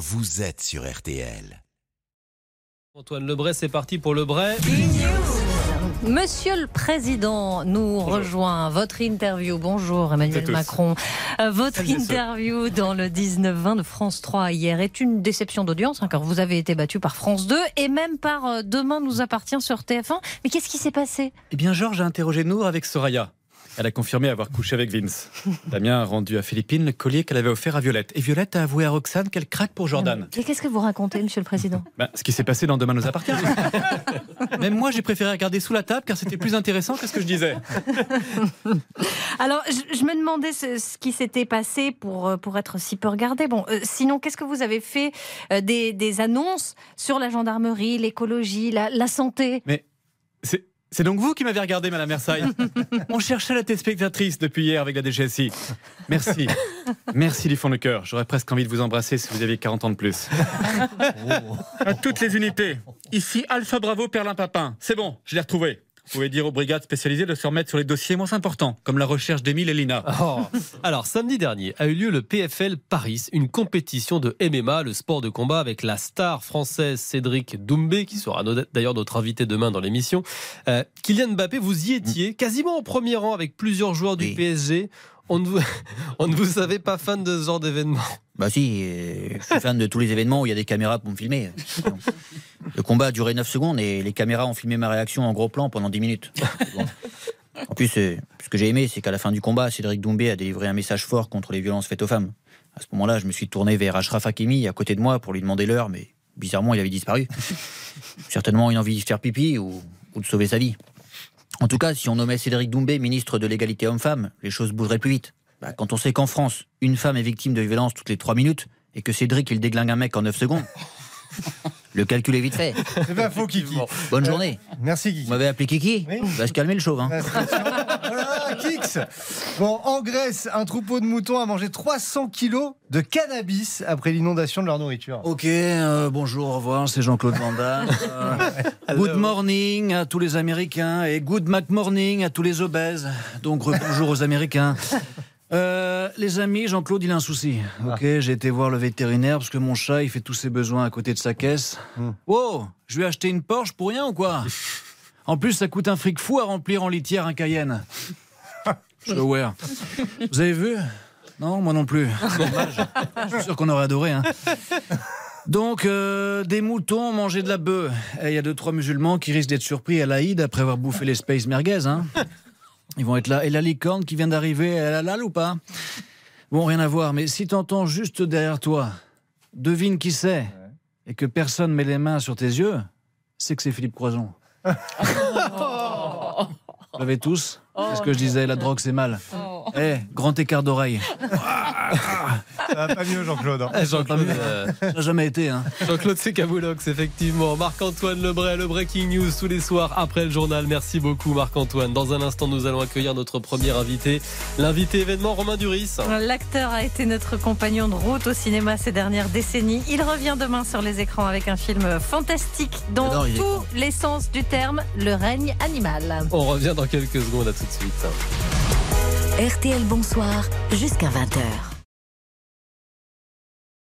vous êtes sur RTL. Antoine Lebray, c'est parti pour Lebray. Monsieur le Président nous rejoint. Votre interview, bonjour Emmanuel Macron. Euh, votre interview dans le 19-20 de France 3 hier est une déception d'audience, hein, car vous avez été battu par France 2 et même par euh, Demain nous appartient sur TF1. Mais qu'est-ce qui s'est passé? Eh bien, Georges a interrogé Nour avec Soraya. Elle a confirmé avoir couché avec Vince. Damien a rendu à Philippine le collier qu'elle avait offert à Violette. Et Violette a avoué à Roxane qu'elle craque pour Jordan. Mais qu'est-ce que vous racontez, Monsieur le Président? Ben, ce qui s'est passé dans Demain nous appartient. Même moi, j'ai préféré regarder sous la table car c'était plus intéressant que ce que je disais. Alors, je, je me demandais ce, ce qui s'était passé pour, euh, pour être si peu regardé. Bon, euh, sinon, qu'est-ce que vous avez fait euh, des, des annonces sur la gendarmerie, l'écologie, la, la santé? Mais c'est. C'est donc vous qui m'avez regardé, Madame Versailles. On cherchait la téléspectatrice depuis hier avec la DGSI. Merci. Merci du fond de cœur. J'aurais presque envie de vous embrasser si vous aviez 40 ans de plus. À toutes les unités. Ici, Alpha Bravo Perlin Papin. C'est bon, je l'ai retrouvé. Vous pouvez dire aux brigades spécialisées de se remettre sur les dossiers moins importants, comme la recherche d'Émile et Lina. Oh. Alors, samedi dernier a eu lieu le PFL Paris, une compétition de MMA, le sport de combat, avec la star française Cédric Doumbé, qui sera d'ailleurs notre invité demain dans l'émission. Euh, Kylian Mbappé, vous y étiez, quasiment au premier rang avec plusieurs joueurs du Oui. PSG. On ne, vous, on ne vous savait pas fan de ce genre d'événement. Bah si, euh, je suis fan de tous les événements où il y a des caméras pour me filmer. Le combat a duré 9 secondes et les caméras ont filmé ma réaction en gros plan pendant 10 minutes. Bon. En plus, euh, ce que j'ai aimé, c'est qu'à la fin du combat, Cédric Doumbé a délivré un message fort contre les violences faites aux femmes. À ce moment-là, je me suis tourné vers Ashraf Hakimi à côté de moi pour lui demander l'heure, mais bizarrement, il avait disparu. Certainement une envie de faire pipi ou, ou de sauver sa vie. En tout cas, si on nommait Cédric Doumbé ministre de l'égalité homme-femme, les choses bougeraient plus vite. Bah, quand on sait qu'en France, une femme est victime de violence toutes les 3 minutes et que Cédric, il déglingue un mec en 9 secondes, le calcul est vite fait. C'est pas faux, Kiki. Bonne journée. Merci, Kiki. Vous m'avez appelé Kiki Oui. Va se calmer le chauve. Hein. Voilà, Kix. Bon, en Grèce, un troupeau de moutons a mangé 300 kilos de cannabis après l'inondation de leur nourriture. Ok, euh, bonjour, au revoir, c'est Jean-Claude Van Damme. Euh, good morning à tous les Américains et good morning à tous les obèses. Donc bonjour aux Américains. Euh, les amis, Jean-Claude, il a un souci. Ok, j'ai été voir le vétérinaire parce que mon chat, il fait tous ses besoins à côté de sa caisse. Hmm. Wow, je lui ai acheté une Porsche pour rien ou quoi? En plus, ça coûte un fric fou à remplir en litière un Cayenne. Je. Vous avez vu? Non, moi non plus. Dommage. Je suis sûr qu'on aurait adoré. Hein. Donc, euh, des moutons manger de la bœuf. Et Il y a deux, trois musulmans qui risquent d'être surpris à l'Aïd après avoir bouffé les space merguez. Hein. Ils vont être là. Et la licorne qui vient d'arriver, elle a l'al ou pas? Bon, rien à voir. Mais si t'entends juste derrière toi, devine qui c'est, et que personne met les mains sur tes yeux, c'est que c'est Philippe Croison. Vous l'avez tous C'est ce que je disais, la drogue c'est mal. Eh, grand écart d'oreille. Ça va pas mieux, Jean-Claude. hein. Jean-Claude, euh, Ça n'a jamais été, hein. Jean-Claude Secaboulox, effectivement. Marc-Antoine Lebray, le Breaking News tous les soirs après le journal. Merci beaucoup, Marc-Antoine. Dans un instant, nous allons accueillir notre premier invité, l'invité événement Romain Duris. L'acteur a été notre compagnon de route au cinéma ces dernières décennies. Il revient demain sur les écrans avec un film fantastique dans tous les sens du terme, le règne animal. On revient dans quelques secondes, à tout de suite. RTL Bonsoir jusqu'à 20h.